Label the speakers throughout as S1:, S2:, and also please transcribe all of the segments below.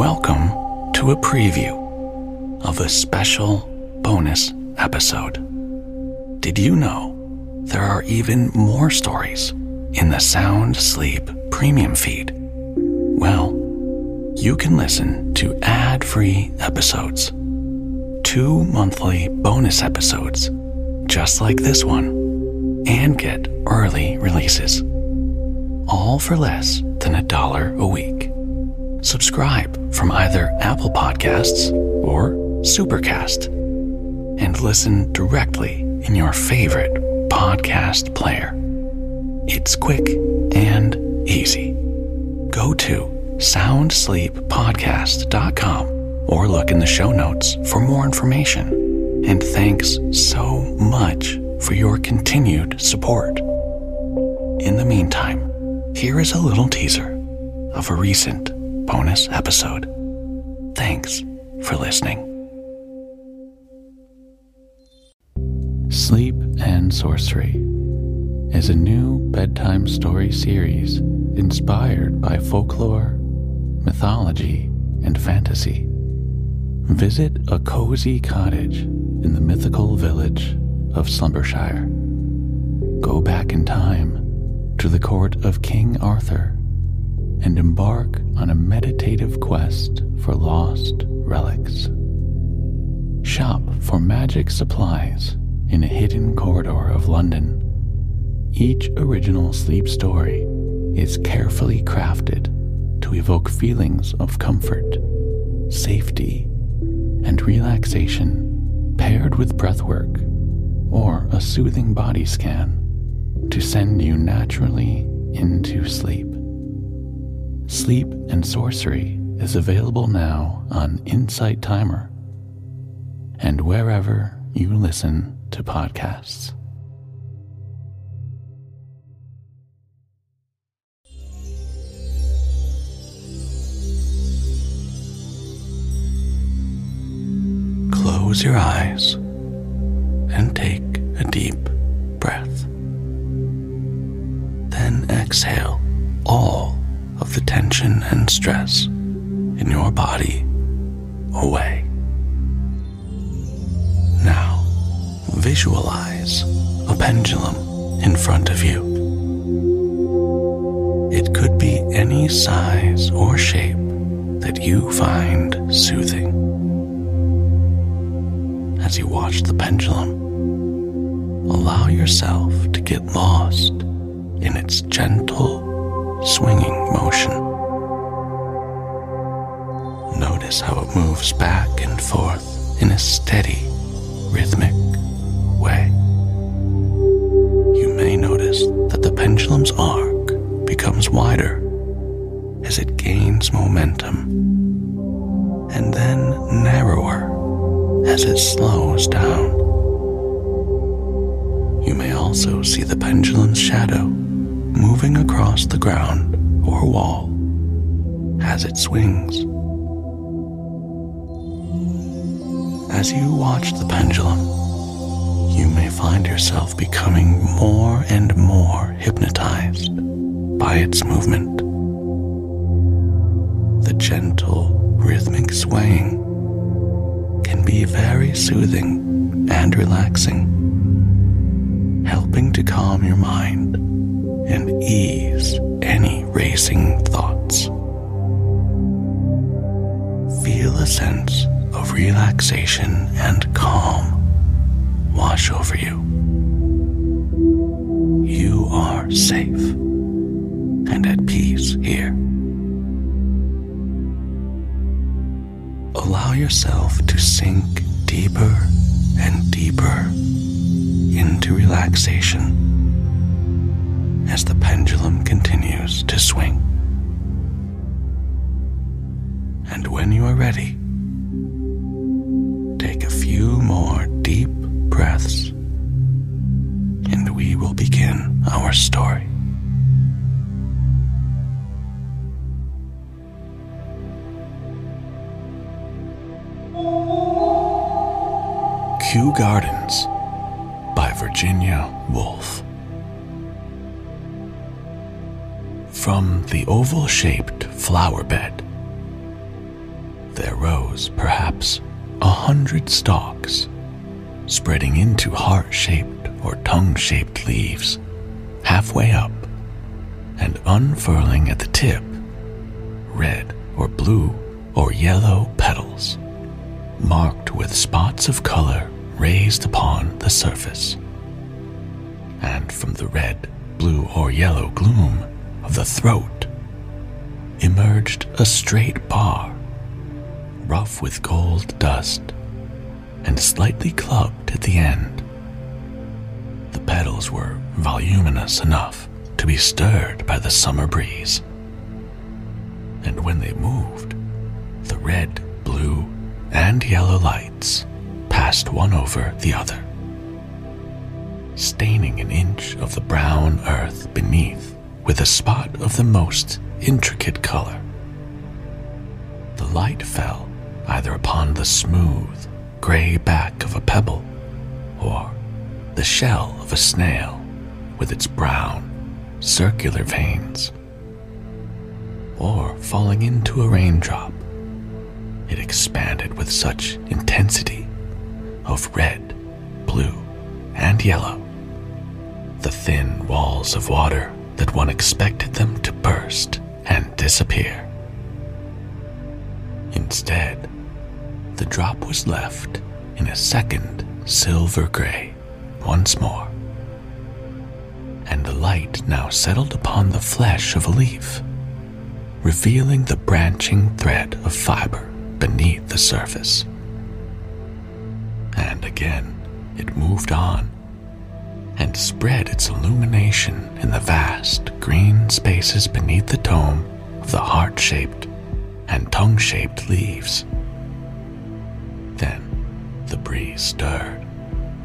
S1: welcome to a preview of a special bonus episode. Did you know there are even more stories in the Sound Sleep Premium feed? Well, you can listen to ad free episodes, two monthly bonus episodes, just like this one, and get early releases. All for less than a dollar a week. Subscribe from either Apple Podcasts or Supercast and listen directly in your favorite podcast player. It's quick and easy. Go to soundsleeppodcast.com or look in the show notes for more information. And thanks so much for your continued support. In the meantime, here is a little teaser of a recent bonus episode. Thanks for listening. Sleep and Sorcery is a new bedtime story series inspired by folklore, mythology, and fantasy. Visit a cozy cottage in the mythical village of Slumbershire. Go back in time to the court of King Arthur and embark on a meditative quest for lost relics. Shop for magic supplies in a hidden corridor of London. Each original sleep story is carefully crafted to evoke feelings of comfort, safety, and relaxation paired with breathwork or a soothing body scan to send you naturally into sleep. Sleep and Sorcery is available now on Insight Timer and wherever you listen to podcasts. Close your eyes and take a deep breath. Then exhale all the tension and stress in your body away. Now, visualize a pendulum in front of you. It could be any size or shape that you find soothing. As you watch the pendulum, allow yourself to get lost in its gentle, swinging motion. Notice how it moves back and forth in a steady, rhythmic way. You may notice that the pendulum's arc becomes wider as it gains momentum, and then narrower as it slows down. You may also see the pendulum's shadow moving across the ground or wall as it swings. As you watch the pendulum, you may find yourself becoming more and more hypnotized by its movement. The gentle, rhythmic swaying can be very soothing and relaxing, helping to calm your mind and ease any racing thoughts. Feel a sense of relaxation and calm wash over you. You are safe and at peace here. Allow yourself to sink deeper and deeper into relaxation as the pendulum continues to swing. And when you are ready, take a few more deep breaths, and we will begin our story. Kew Gardens by Virginia Woolf. From the oval shaped flower bed, there rose perhaps a hundred stalks, spreading into heart shaped or tongue shaped leaves halfway up and unfurling at the tip red or blue or yellow petals marked with spots of color raised upon the surface. And from the red, blue, or yellow gloom of the throat emerged a straight bar, rough with gold dust and slightly clubbed at the end. The petals were voluminous enough to be stirred by the summer breeze. And when they moved, the red, blue, and yellow lights passed one over the other, staining an inch of the brown earth beneath with a spot of the most intricate color. The light fell either upon the smooth, gray back of a pebble or the shell of a snail with its brown, circular veins, or falling into a raindrop it expanded with such intensity of red, blue, and yellow, the thin walls of water that one expected them to burst and disappear. Instead, the drop was left in a second silver gray once more, and the light now settled upon the flesh of a leaf, revealing the branching thread of fiber beneath the surface. And again, it moved on and spread its illumination in the vast green spaces beneath the dome of the heart shaped and tongue shaped leaves. Then the breeze stirred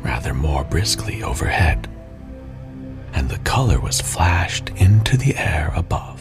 S1: rather more briskly overhead, and the color was flashed into the air above